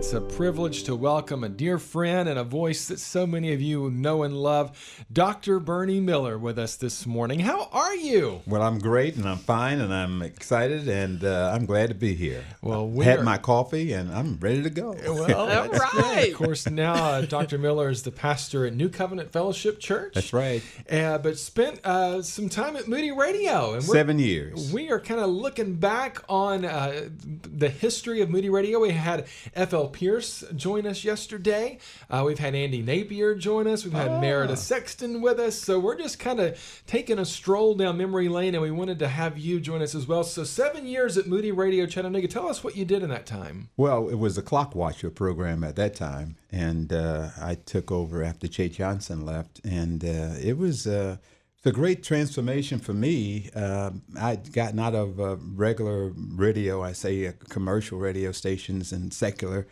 It's a privilege to welcome a dear friend and a voice that so many of you know and love, Dr. Bernie Miller, with us this morning. How are you? Well, I'm great and I'm fine and I'm excited and uh, I'm glad to be here. Well, we we had my coffee and I'm ready to go. Well, All that's Of course, now uh, Dr. Miller is the pastor at New Covenant Fellowship Church. That's right. Uh, but spent uh, some time at Moody Radio, and Seven years. We are kind of looking back on uh, the history of Moody Radio. We had F.L. Pierce join us yesterday. Uh, we've had Andy Napier join us. We've had Meredith Sexton with us. So we're just kind of taking a stroll down memory lane, and we wanted to have you join us as well. So seven years at Moody Radio Chattanooga. Tell us what you did in that time. Well, it was a clock watcher program at that time, and uh, I took over after Jay Johnson left, and uh, it was a great transformation for me. Uh, I'd gotten out of uh, regular radio, I say uh, commercial radio stations and secular.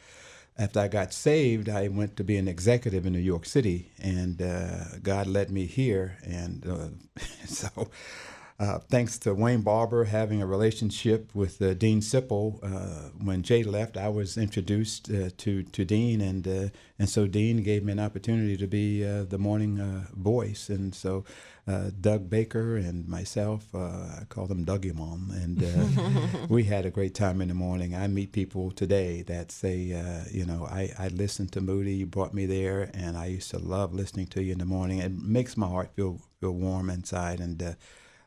After I got saved, I went to be an executive in New York City, and uh, God led me here, and uh, so. Uh, thanks to Wayne Barber having a relationship with uh, Dean Sipple, uh, when Jay left, I was introduced uh, to to Dean, and uh, and so Dean gave me an opportunity to be uh, the morning uh, voice, and so uh, Doug Baker and myself, uh, I call them Dougie Mom, and uh, we had a great time in the morning. I meet people today that say, uh, you know, I, I listened to Moody, you brought me there, and I used to love listening to you in the morning. It makes my heart feel feel warm inside, and uh,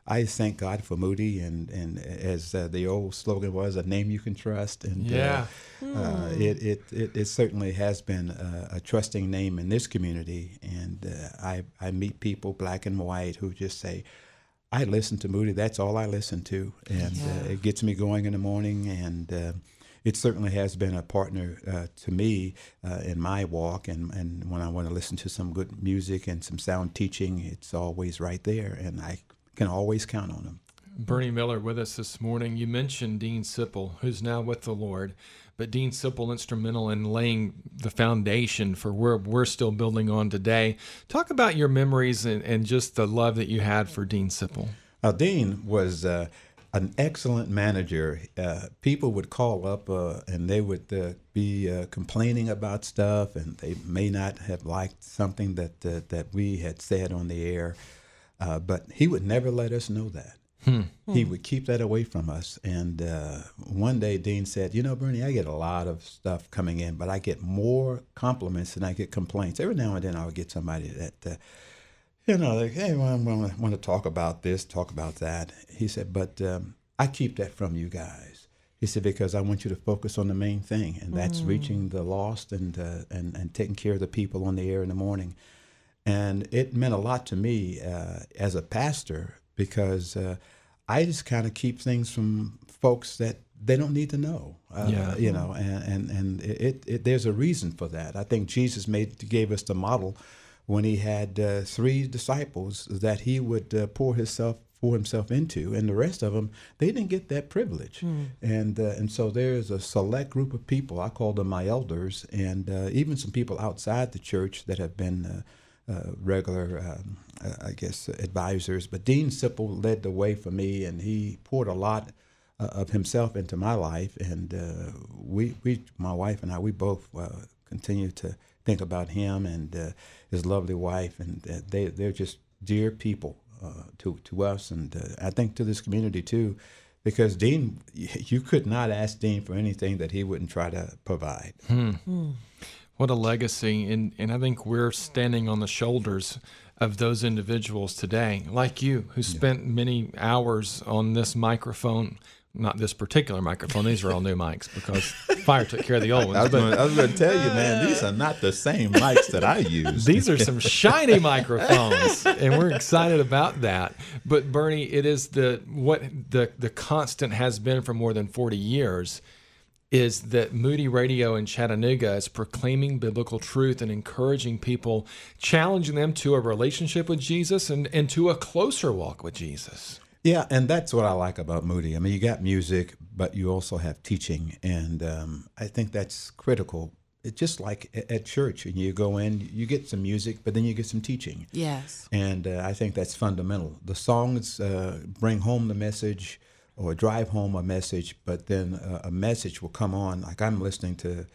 I thank God for Moody, and and as uh, the old slogan was, a name you can trust. And Yeah. uh, uh, it, it, it it certainly has been a, a trusting name in this community. And uh, I I meet people, black and white, who just say. I listen to Moody. That's all I listen to, and uh, it gets me going in the morning. And uh, it certainly has been a partner uh, to me uh, in my walk. And, and when I want to listen to some good music and some sound teaching, it's always right there, and I can always count on them. Bernie Miller with us this morning. You mentioned Dean Sipple, who's now with the Lord, but Dean Sipple instrumental in laying the foundation for where we're still building on today. Talk about your memories and, and just the love that you had for Dean Sipple. Now, Dean was uh, an excellent manager. Uh, people would call up uh, and they would uh, be uh, complaining about stuff, and they may not have liked something that uh, that we had said on the air, uh, but he would never let us know that. He would keep that away from us. And uh, one day, Dean said, "You know, Bernie, I get a lot of stuff coming in, but I get more compliments than I get complaints. Every now and then, I'll get somebody that." Uh, you know, like, hey, well, I want to, talk about this, talk about that. He said, but um, I keep that from you guys. He said, because I want you to focus on the main thing, and that's reaching the lost and, uh, and, and taking care of the people on the air in the morning. And it meant a lot to me uh, as a pastor because uh, I just kind of keep things from folks that they don't need to know. Uh, Yeah. You know, and, and, and it, it, there's a reason for that. I think Jesus made gave us the model when he had uh, three disciples that he would uh, pour himself pour himself into, and the rest of them they didn't get that privilege, and uh, and so there's a select group of people I call them my elders, and uh, even some people outside the church that have been. Uh, uh, regular, um, uh, I guess, advisors. But Dean Sipple led the way for me, and he poured a lot uh, of himself into my life. And uh, we, we, my wife and I, we both uh, continue to think about him and uh, his lovely wife, and uh, they, they're just dear people uh, to to us, and uh, I think to this community too. Because Dean, you could not ask Dean for anything that he wouldn't try to provide. What a legacy. And, and I think we're standing on the shoulders of those individuals today, like you, who spent many hours on this microphone. Not this particular microphone. These are all new mics because fire took care of the old ones. was, But gonna, I was gonna tell you, man, these are not the same mics that I use. These are some shiny microphones, and we're excited about that. But Bernie, it is the what the the constant has been for more than forty years is that Moody Radio in Chattanooga is proclaiming biblical truth and encouraging people, challenging them to a relationship with Jesus and, and to a closer walk with Jesus. Yeah, and that's what I like about Moody. I mean, you got music, but you also have teaching, and um, I think that's critical. It's just like at church, and you go in, you get some music, but then you get some teaching, Yes. and uh, I think that's fundamental. The songs uh, bring home the message or drive home a message, but then uh, a message will come on. Like I'm listening to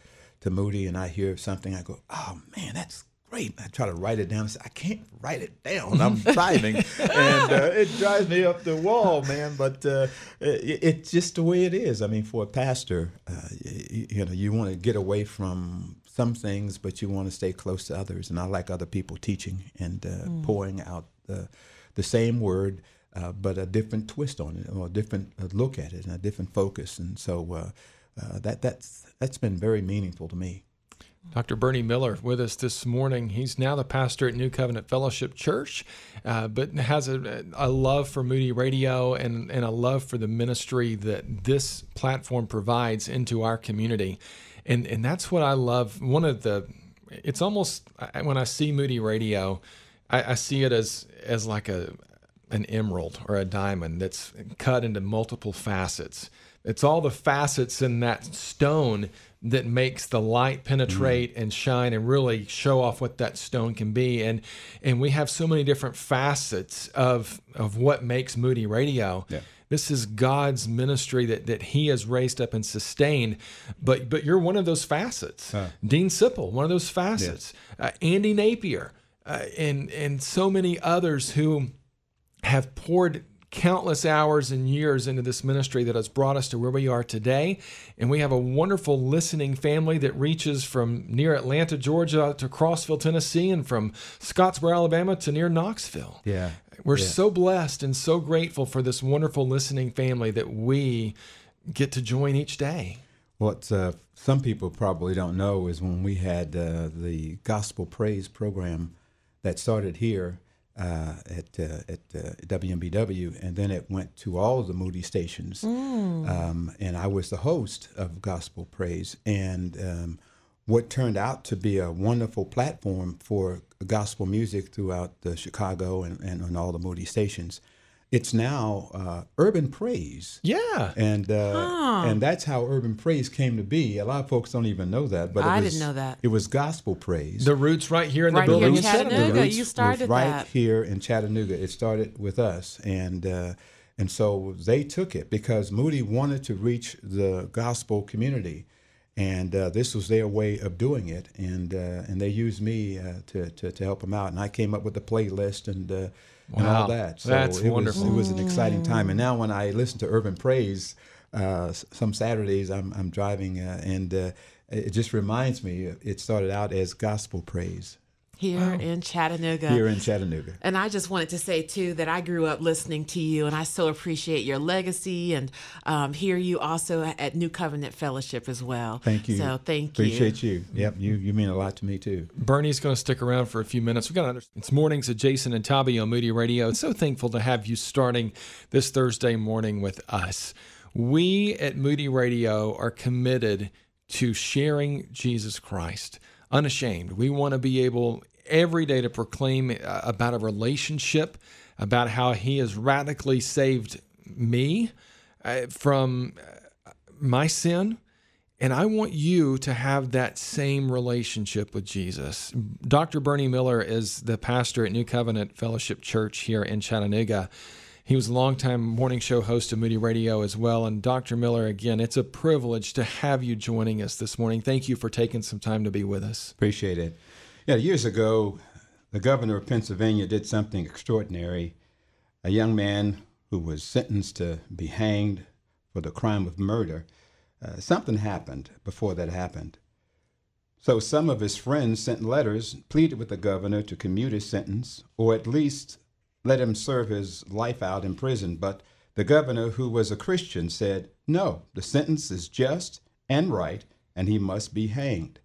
to Moody and I hear something, I go, "Oh man, that's great!" I try to write it down. I say, "I can't write it down. I'm driving, and uh, it drives me up the wall, man." But uh, it, it's just the way it is. I mean, for a pastor, uh, you, you know, you want to get away from some things, but you want to stay close to others. And I like other people teaching and uh, mm. pouring out the the same word. Uh, but a different twist on it, or a different uh, look at it, and a different focus, and so uh, uh, that that's that's been very meaningful to me. Dr. Bernie Miller with us this morning. He's now the pastor at New Covenant Fellowship Church, uh, but has a, a, love for Moody Radio and, and a love for the ministry that this platform provides into our community. And, and that's what I love. One of the, it's almost, when I see Moody Radio, I, I see it as, as like a, an emerald or a diamond that's cut into multiple facets it's all the facets in that stone that makes the light penetrate mm. and shine and really show off what that stone can be. And and we have so many different facets of of what makes Moody Radio. Yeah. This is God's ministry that, that He has raised up and sustained. But but you're one of those facets. Huh. Dean Sipple, one of those facets. Yes. Uh, Andy Napier, uh, and and so many others who have poured countless hours and years into this ministry that has brought us to where we are today. And we have a wonderful listening family that reaches from near Atlanta, Georgia to Crossville, Tennessee, and from Scottsboro, Alabama to near Knoxville. Yeah. We're yeah. so blessed and so grateful for this wonderful listening family that we get to join each day. What uh, some people probably don't know is when we had uh, the gospel praise program that started here uh, at uh, at uh, WMBW, and then it went to all of the Moody stations. Mm. Um, and I was the host of Gospel Praise, and um, what turned out to be a wonderful platform for gospel music throughout the Chicago and, and on all the Moody stations it's now uh, urban praise. Yeah, and uh, huh. and that's how urban praise came to be. A lot of folks don't even know that, but I was, didn't know that. It was gospel praise. The roots right here in right the building here in Chattanooga. You started right that. here in Chattanooga. It started with us, and uh, and so they took it because Moody wanted to reach the gospel community. And uh, this was their way of doing it, and uh, and they used me uh, to, to, to help them out. And I came up with the playlist, and wow. and all that. So That's it wonderful. Was, it was an exciting time. And now when I listen to Urban Praise, uh, some Saturdays I'm, I'm driving uh, and uh, it just reminds me it started out as gospel praise here wow. in Chattanooga. Here in Chattanooga. And I just wanted to say too that I grew up listening to you, and I so appreciate your legacy and um, hear you also at New Covenant Fellowship as well. Thank you. So thank appreciate you. Appreciate you. Yep, you you mean a lot to me too. Bernie's going to stick around for a few minutes. We've got to understand. It's mornings at Jason and Tabi on Moody Radio. So thankful to have you starting this Thursday morning with us. We at Moody Radio are committed to sharing Jesus Christ unashamed. We want to be able every day to proclaim uh, about a relationship, about how He has radically saved me uh, from uh, my sin. And I want you to have that same relationship with Jesus. Dr. Bernie Miller is the pastor at New Covenant Fellowship Church here in Chattanooga. He was a longtime morning show host of Moody Radio as well. And Dr. Miller, again, it's a privilege to have you joining us this morning. Thank you for taking some time to be with us. Appreciate it. Yeah, years ago, the governor of Pennsylvania did something extraordinary. A young man who was sentenced to be hanged for the crime of murder, uh, something happened before that happened. So some of his friends sent letters, pleaded with the governor to commute his sentence, or at least let him serve his life out in prison. But the governor, who was a Christian, said, No, the sentence is just and right, and he must be hanged.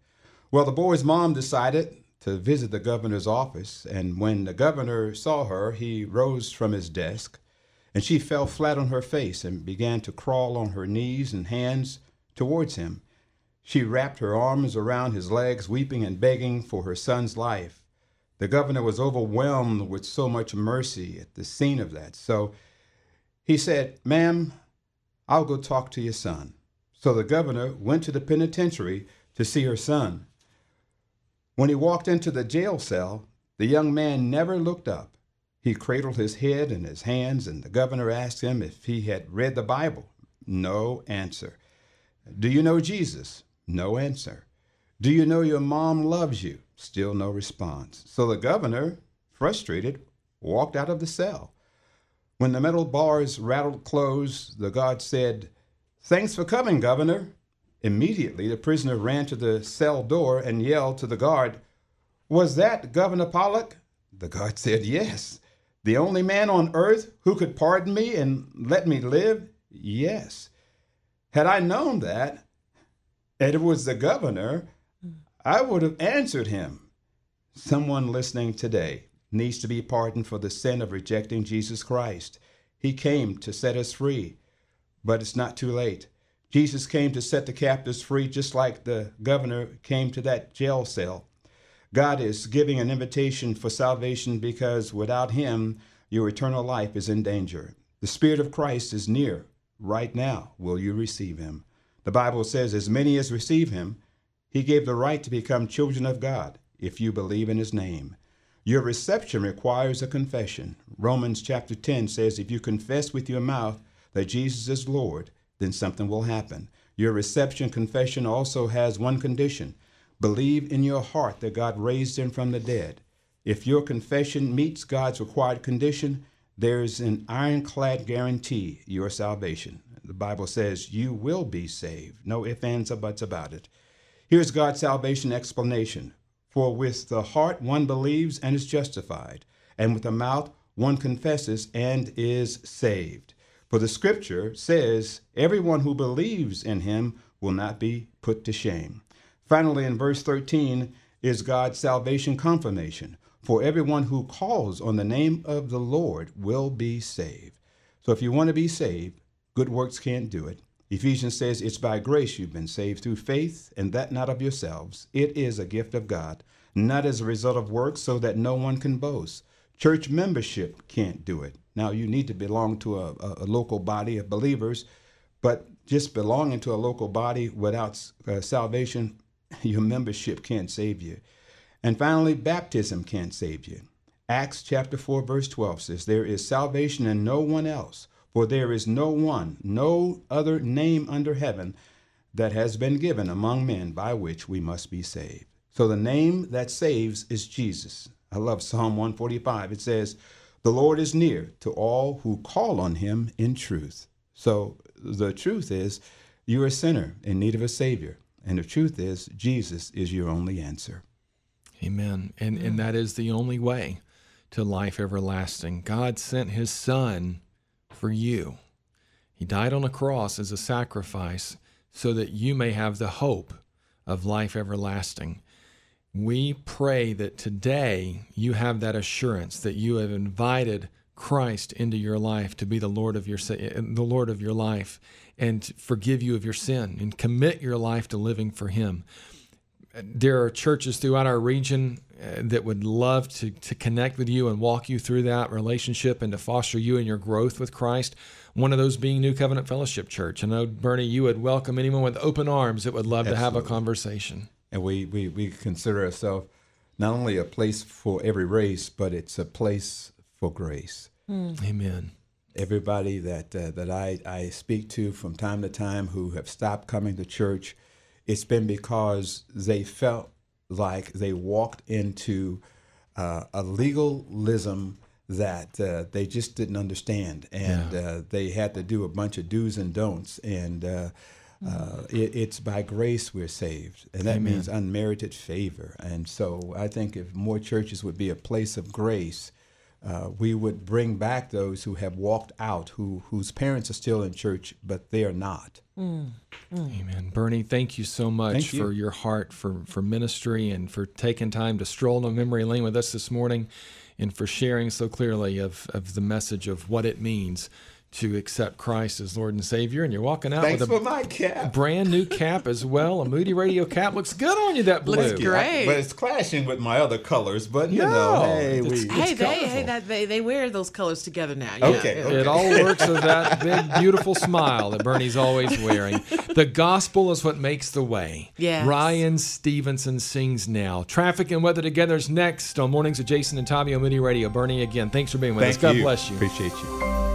Well, the boy's mom decided to visit the governor's office, and when the governor saw her, he rose from his desk, and she fell flat on her face and began to crawl on her knees and hands towards him. She wrapped her arms around his legs, weeping and begging for her son's life. The governor was overwhelmed with so much mercy at the scene of that. So he said, Ma'am, I'll go talk to your son. So the governor went to the penitentiary to see her son. When he walked into the jail cell, the young man never looked up. He cradled his head in his hands, and the governor asked him if he had read the Bible. No answer. Do you know Jesus? No answer. Do you know your mom loves you? Still no response. So the governor, frustrated, walked out of the cell. When the metal bars rattled closed, the guard said, Thanks for coming, Governor. Immediately, the prisoner ran to the cell door and yelled to the guard, Was that Governor Pollock? The guard said, Yes. The only man on earth who could pardon me and let me live? Yes. Had I known that, it was the governor, I would have answered him. Someone listening today needs to be pardoned for the sin of rejecting Jesus Christ. He came to set us free, but it's not too late. Jesus came to set the captives free, just like the governor came to that jail cell. God is giving an invitation for salvation because without Him, your eternal life is in danger. The Spirit of Christ is near right now. Will you receive Him? The Bible says, As many as receive Him, He gave the right to become children of God if you believe in His name. Your reception requires a confession. Romans chapter 10 says, If you confess with your mouth that Jesus is Lord, then something will happen. Your reception confession also has one condition Believe in your heart that God raised him from the dead. If your confession meets God's required condition, there's an ironclad guarantee your salvation. The Bible says you will be saved. No ifs, ands, or buts about it. Here's God's salvation explanation. For with the heart one believes and is justified, and with the mouth one confesses and is saved. For the scripture says, Everyone who believes in him will not be put to shame. Finally, in verse 13, is God's salvation confirmation. For everyone who calls on the name of the Lord will be saved. So if you want to be saved, good works can't do it. Ephesians says it's by grace you've been saved through faith, and that not of yourselves. It is a gift of God, not as a result of works, so that no one can boast. Church membership can't do it. Now, you need to belong to a, a local body of believers, but just belonging to a local body without uh, salvation your membership can't save you. And finally, baptism can't save you. Acts chapter 4, verse 12 says, There is salvation in no one else, for there is no one, no other name under heaven that has been given among men by which we must be saved. So the name that saves is Jesus. I love Psalm 145. It says, The Lord is near to all who call on him in truth. So the truth is, you're a sinner in need of a Savior. And the truth is, Jesus is your only answer. Amen. And and that is the only way to life everlasting. God sent his son for you. He died on a cross as a sacrifice so that you may have the hope of life everlasting. We pray that today you have that assurance that you have invited Christ into your life to be the Lord of your the Lord of your life and forgive you of your sin and commit your life to living for Him. There are churches throughout our region uh, that would love to, to connect with you and walk you through that relationship and to foster you and your growth with Christ. One of those being New Covenant Fellowship Church. I know, Bernie, you would welcome anyone with open arms that would love Absolutely. to have a conversation. And we, we, we consider ourselves not only a place for every race, but it's a place for grace. Mm. Amen everybody that uh, that I, I speak to from time to time who have stopped coming to church, it's been because they felt like they walked into uh, a legalism that uh, they just didn't understand, and yeah. Uh, they had to do a bunch of do's and don'ts, and uh, uh, it, it's by grace we're saved, and that Amen. means unmerited favor. And so I think if more churches would be a place of grace uh, we would bring back those who have walked out, who whose parents are still in church, but they are not. Mm. Mm. Amen. Bernie, thank you so much you. for your heart for, for ministry and for taking time to stroll down memory lane with us this morning and for sharing so clearly of, of the message of what it means to accept Christ as Lord and Savior, and you're walking out Thanks with a for my cap. brand new cap as well. A Moody Radio cap looks good on you. That blue, looks great, but it's clashing with my other colors. But you no, know, hey, we, hey, they, hey, that they, they wear those colors together now. Yeah. Okay, okay, it all works with that big, beautiful smile that Bernie's always wearing. The gospel is what makes the way. Yeah. Ryan Stevenson sings now. Traffic and weather together is next on mornings with Jason and Tabi on Moody Radio. Bernie, again, thanks for being with Thank us. God you. bless you. Appreciate you.